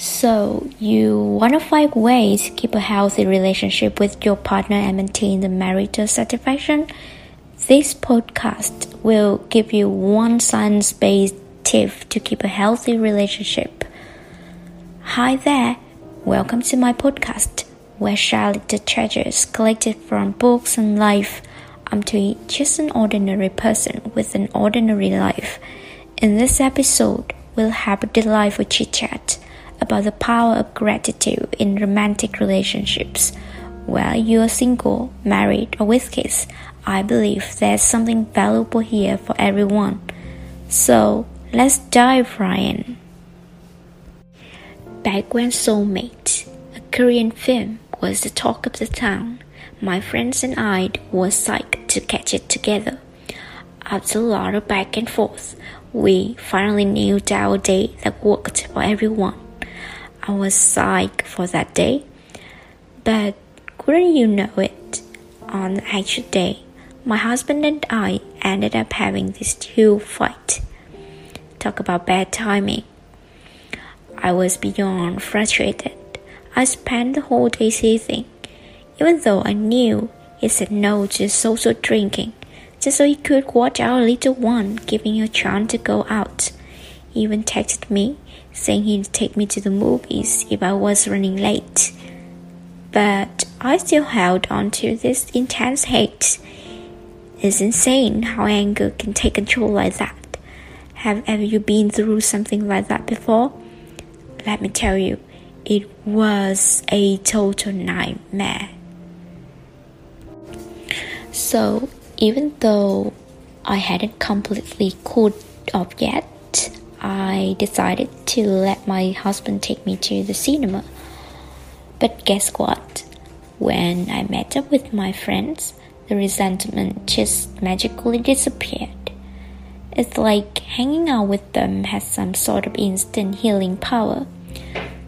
So, you want to find ways to keep a healthy relationship with your partner and maintain the marital satisfaction? This podcast will give you one science based tip to keep a healthy relationship. Hi there, welcome to my podcast, where share little treasures collected from books and life. I'm just an ordinary person with an ordinary life. In this episode, we'll have a delightful chit chat about the power of gratitude in romantic relationships. Whether you're single, married, or with kids, I believe there's something valuable here for everyone. So let's dive right in. Back when Soulmate, a Korean film, was the talk of the town, my friends and I were psyched to catch it together. After a lot of back and forth, we finally nailed our date that worked for everyone. I was psyched for that day. But couldn't you know it? On the actual day, my husband and I ended up having this huge fight. Talk about bad timing. I was beyond frustrated. I spent the whole day seething, even though I knew he said no to social drinking, just so he could watch our little one, giving a chance to go out. He even texted me saying he'd take me to the movies if I was running late. But I still held on to this intense hate. It's insane how anger can take control like that. Have ever you been through something like that before? Let me tell you, it was a total nightmare. So, even though I hadn't completely cooled off yet, I decided to let my husband take me to the cinema. But guess what? When I met up with my friends, the resentment just magically disappeared. It's like hanging out with them has some sort of instant healing power.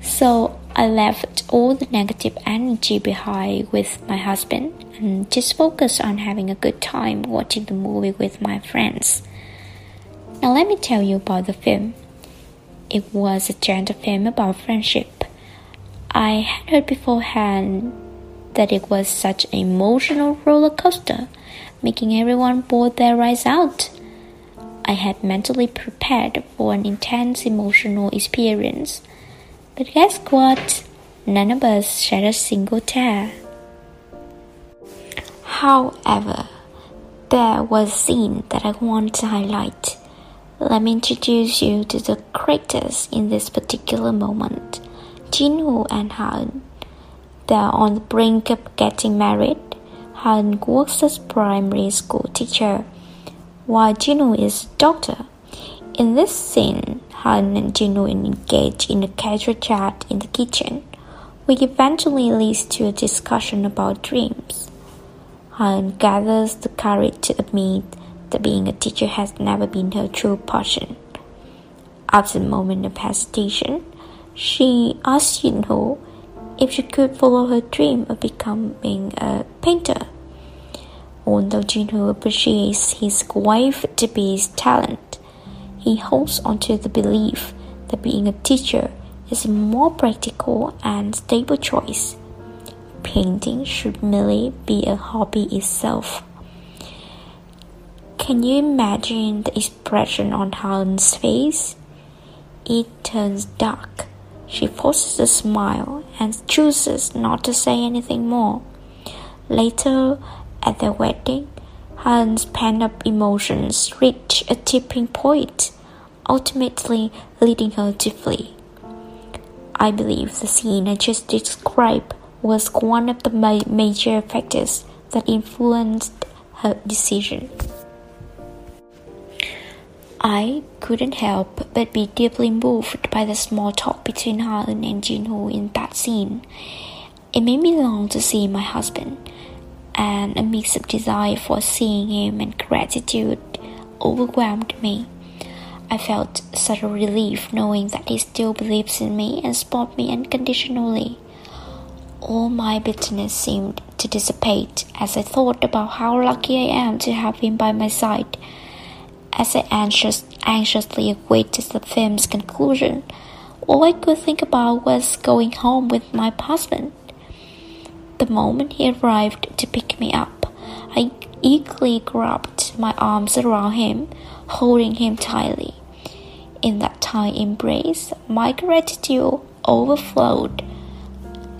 So I left all the negative energy behind with my husband and just focused on having a good time watching the movie with my friends. Now, let me tell you about the film. It was a gentle film about friendship. I had heard beforehand that it was such an emotional roller coaster, making everyone bawl their eyes out. I had mentally prepared for an intense emotional experience. But guess what? None of us shed a single tear. However, there was a scene that I want to highlight. Let me introduce you to the characters in this particular moment. Jinwoo and Han. They're on the brink of getting married. Han works as primary school teacher, while Jinwoo is doctor. In this scene, Han and Jinwoo engage in a casual chat in the kitchen, which eventually leads to a discussion about dreams. Han gathers the courage to admit that being a teacher has never been her true passion. After a moment of hesitation, she asked Jinwoo if she could follow her dream of becoming a painter. Although Jinwoo appreciates his wife to be his talent, he holds onto the belief that being a teacher is a more practical and stable choice. Painting should merely be a hobby itself. Can you imagine the expression on Helen's face? It turns dark. She forces a smile and chooses not to say anything more. Later, at the wedding, Helen's pent up emotions reach a tipping point, ultimately leading her to flee. I believe the scene I just described was one of the ma- major factors that influenced her decision. I couldn't help but be deeply moved by the small talk between Han and Jinwoo in that scene. It made me long to see my husband, and a mix of desire for seeing him and gratitude overwhelmed me. I felt such a relief knowing that he still believes in me and supports me unconditionally. All my bitterness seemed to dissipate as I thought about how lucky I am to have him by my side. As I anxious, anxiously awaited the film's conclusion, All I could think about was going home with my husband. The moment he arrived to pick me up, I eagerly grabbed my arms around him, holding him tightly. In that tight embrace, my gratitude overflowed,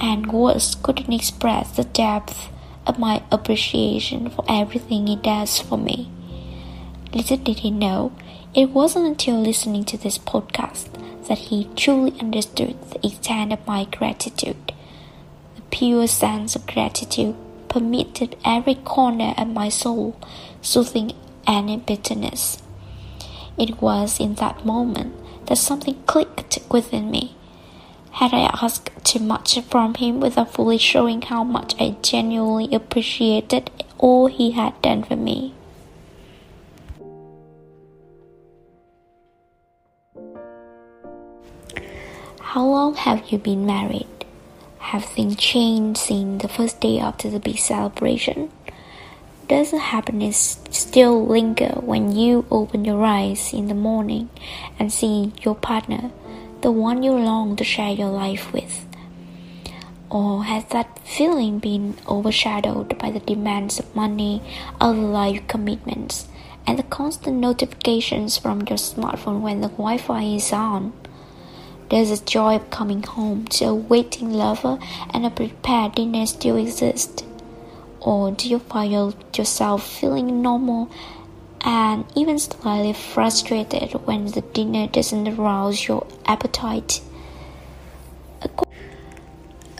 and words couldn't express the depth of my appreciation for everything he does for me. Little did he know, it wasn't until listening to this podcast that he truly understood the extent of my gratitude. The pure sense of gratitude permeated every corner of my soul, soothing any bitterness. It was in that moment that something clicked within me. Had I asked too much from him without fully showing how much I genuinely appreciated all he had done for me? How long have you been married? Have things changed since the first day after the big celebration? Does the happiness still linger when you open your eyes in the morning and see your partner, the one you long to share your life with? Or has that feeling been overshadowed by the demands of money, other life commitments, and the constant notifications from your smartphone when the Wi Fi is on? Does the joy of coming home to a waiting lover and a prepared dinner still exist? Or do you find yourself feeling normal and even slightly frustrated when the dinner doesn't arouse your appetite?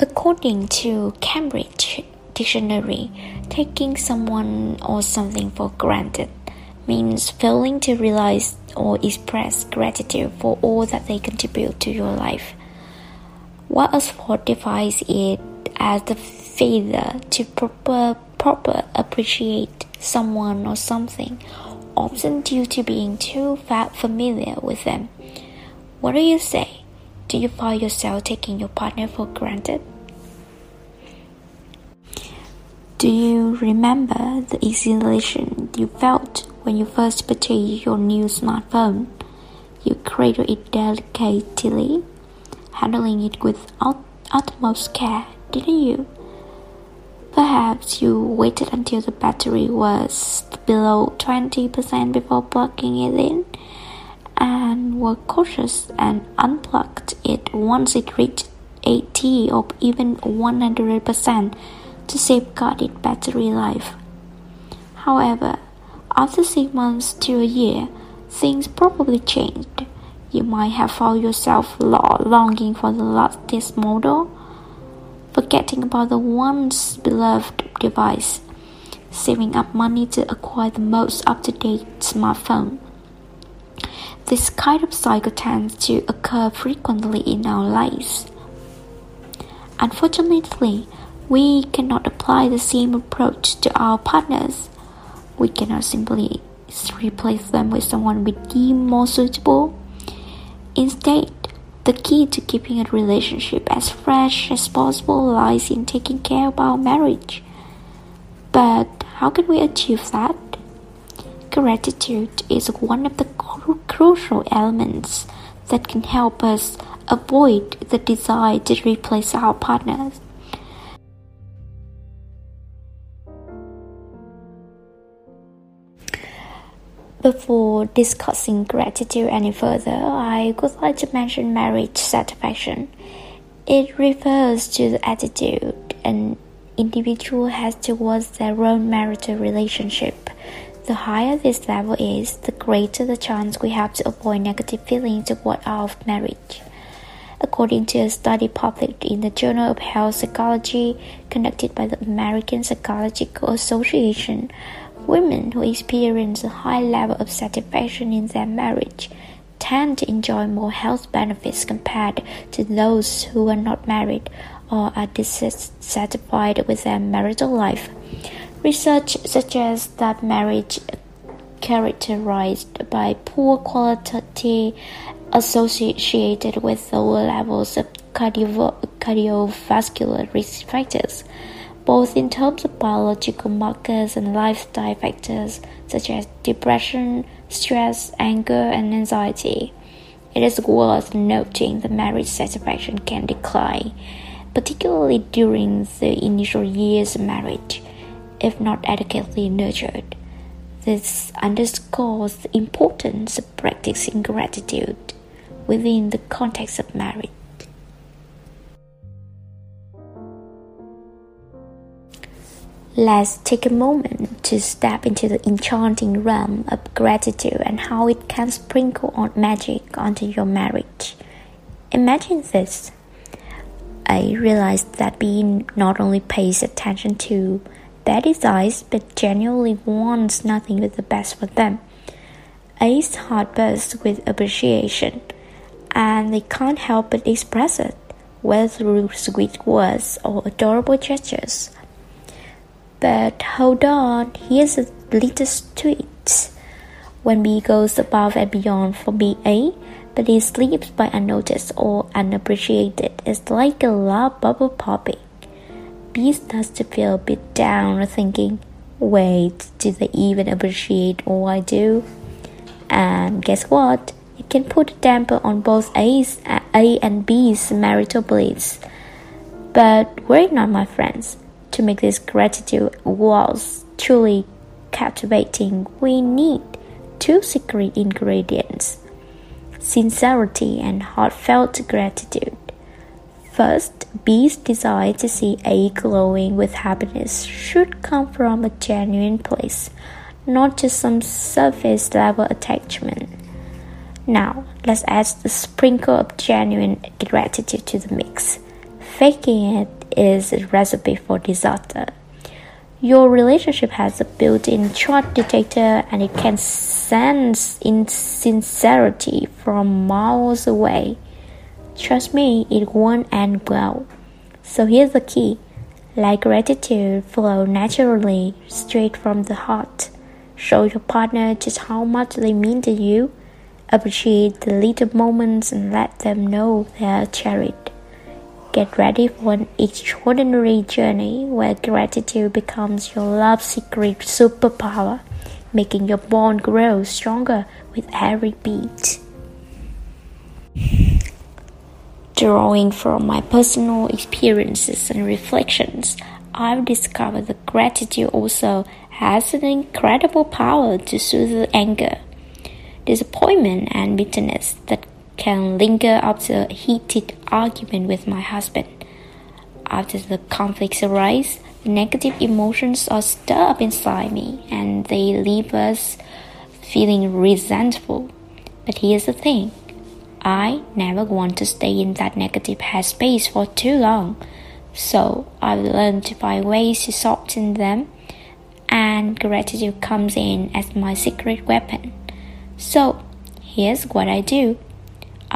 According to Cambridge Dictionary, taking someone or something for granted means failing to realize or express gratitude for all that they contribute to your life. What Oxford defines it as the failure to proper, proper appreciate someone or something, often due to being too familiar with them. What do you say? Do you find yourself taking your partner for granted? Do you remember the exhilaration you felt when you first purchased your new smartphone, you cradle it delicately, handling it with ut- utmost care, didn't you? Perhaps you waited until the battery was below 20% before plugging it in and were cautious and unplugged it once it reached 80 or even 100% to safeguard its battery life. However, after six months to a year, things probably changed. You might have found yourself longing for the latest model, forgetting about the once beloved device, saving up money to acquire the most up to date smartphone. This kind of cycle tends to occur frequently in our lives. Unfortunately, we cannot apply the same approach to our partners we cannot simply replace them with someone we deem more suitable. Instead, the key to keeping a relationship as fresh as possible lies in taking care of our marriage. But how can we achieve that? Gratitude is one of the cru- crucial elements that can help us avoid the desire to replace our partners. Before discussing gratitude any further, I would like to mention marriage satisfaction. It refers to the attitude an individual has towards their own marital relationship. The higher this level is, the greater the chance we have to avoid negative feelings toward our marriage. According to a study published in the Journal of Health Psychology conducted by the American Psychological Association, Women who experience a high level of satisfaction in their marriage tend to enjoy more health benefits compared to those who are not married or are dissatisfied with their marital life. Research suggests that marriage characterized by poor quality associated with lower levels of cardio- cardiovascular risk factors both in terms of biological markers and lifestyle factors such as depression, stress, anger, and anxiety. It is worth noting that marriage satisfaction can decline, particularly during the initial years of marriage, if not adequately nurtured. This underscores the importance of practicing gratitude within the context of marriage. Let's take a moment to step into the enchanting realm of gratitude and how it can sprinkle on magic onto your marriage. Imagine this. I realized that being not only pays attention to their desires but genuinely wants nothing but the best for them. A's heart bursts with appreciation, and they can't help but express it, whether through sweet words or adorable gestures. But hold on, here's a little tweet. When B goes above and beyond for BA, but he sleeps by unnoticed or unappreciated, it's like a love bubble popping. B starts to feel a bit down, thinking, wait, do they even appreciate all I do? And guess what? It can put a damper on both A's, A and B's marital bliss. But worry not, my friends to make this gratitude waltz truly captivating, we need two secret ingredients sincerity and heartfelt gratitude. First, B's desire to see A glowing with happiness should come from a genuine place, not just some surface level attachment. Now, let's add a sprinkle of genuine gratitude to the mix. Faking it is a recipe for disaster. Your relationship has a built-in chart detector and it can sense insincerity from miles away. Trust me, it won't end well. So here's the key. Let gratitude flow naturally straight from the heart. Show your partner just how much they mean to you. Appreciate the little moments and let them know they are cherished. Get ready for an extraordinary journey where gratitude becomes your love secret superpower, making your bond grow stronger with every beat. Drawing from my personal experiences and reflections, I've discovered that gratitude also has an incredible power to soothe anger, disappointment, and bitterness that can linger after a heated argument with my husband. After the conflicts arise, the negative emotions are stirred up inside me and they leave us feeling resentful. But here's the thing I never want to stay in that negative headspace for too long. So I've learned to find ways to soften them, and gratitude comes in as my secret weapon. So here's what I do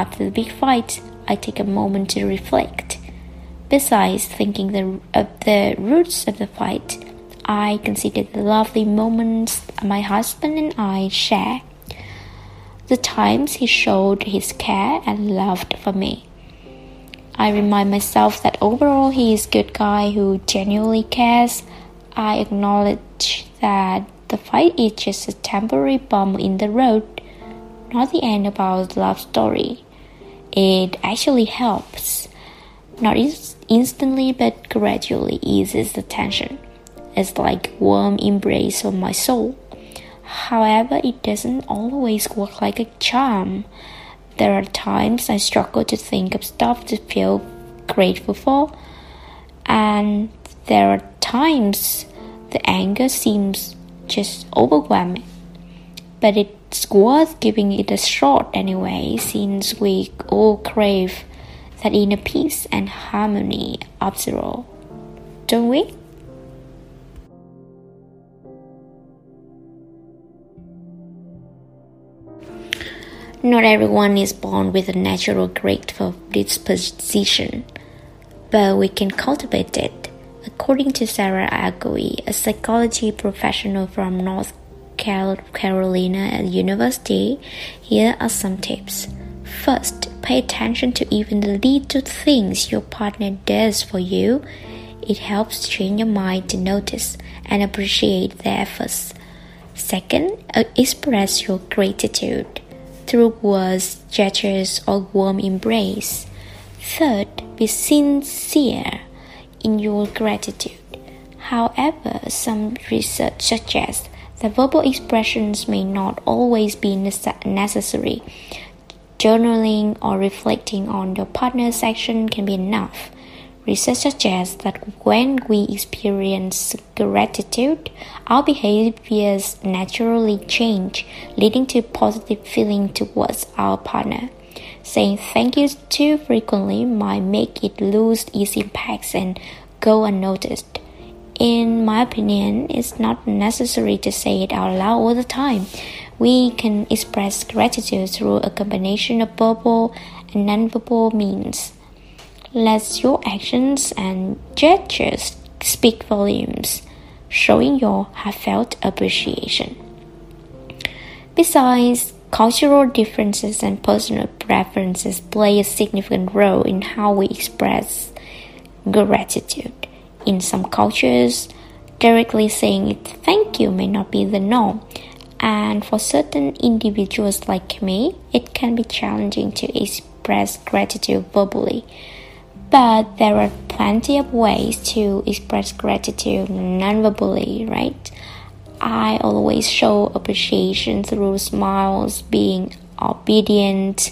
after the big fight, I take a moment to reflect. Besides thinking the, of the roots of the fight, I consider the lovely moments my husband and I share, the times he showed his care and love for me. I remind myself that overall he is a good guy who genuinely cares. I acknowledge that the fight is just a temporary bump in the road not the end of our love story. It actually helps, not instantly but gradually eases the tension. It's like warm embrace of my soul. However, it doesn't always work like a charm. There are times I struggle to think of stuff to feel grateful for, and there are times the anger seems just overwhelming. But it it's worth giving it a shot anyway, since we all crave that inner peace and harmony after all, don't we? Not everyone is born with a natural grateful disposition, but we can cultivate it. According to Sarah Algoe, a psychology professional from North Carolina at University, here are some tips. First, pay attention to even the little things your partner does for you. It helps train your mind to notice and appreciate their efforts. Second, uh, express your gratitude through words, gestures, or warm embrace. Third, be sincere in your gratitude. However, some research suggests that verbal expressions may not always be necessary. Journaling or reflecting on your partner's action can be enough. Research suggests that when we experience gratitude, our behaviors naturally change, leading to positive feeling towards our partner. Saying thank you too frequently might make it lose its impacts and go unnoticed. In my opinion, it's not necessary to say it out loud all the time. We can express gratitude through a combination of verbal and nonverbal means. Let your actions and gestures speak volumes, showing your heartfelt appreciation. Besides, cultural differences and personal preferences play a significant role in how we express gratitude. In some cultures, directly saying thank you may not be the norm, and for certain individuals like me, it can be challenging to express gratitude verbally. But there are plenty of ways to express gratitude non-verbally, right? I always show appreciation through smiles, being obedient,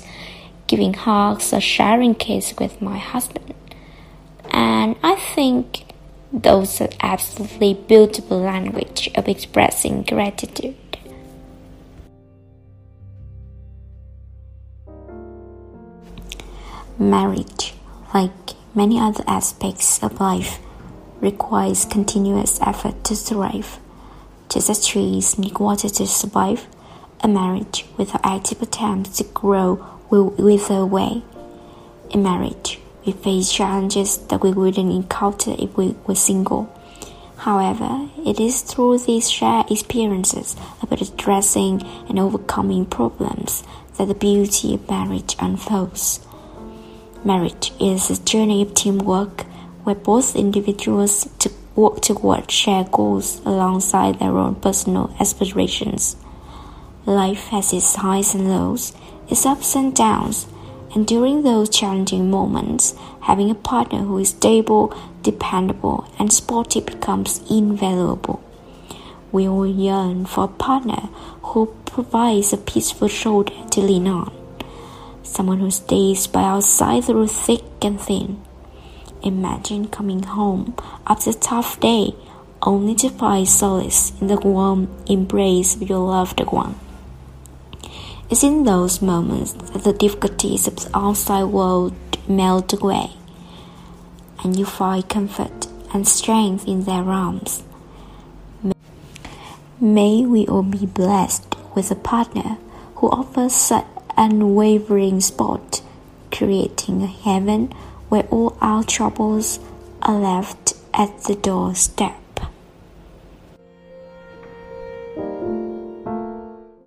giving hugs, or sharing kisses with my husband. And I think those are absolutely beautiful language of expressing gratitude. Marriage like many other aspects of life, requires continuous effort to thrive. Just as trees need water to survive, a marriage without active attempts to grow will wither away. In marriage, we face challenges that we wouldn't encounter if we were single. However, it is through these shared experiences about addressing and overcoming problems that the beauty of marriage unfolds. Marriage is a journey of teamwork where both individuals to work toward shared goals alongside their own personal aspirations. Life has its highs and lows, its ups and downs, and during those challenging moments, having a partner who is stable, dependable, and sporty becomes invaluable. We all yearn for a partner who provides a peaceful shoulder to lean on someone who stays by our side through thick and thin. Imagine coming home after a tough day only to find solace in the warm embrace of your loved one. It's in those moments that the difficulties of the outside world melt away, and you find comfort and strength in their arms. May we all be blessed with a partner who offers such unwavering support, creating a heaven where all our troubles are left at the doorstep.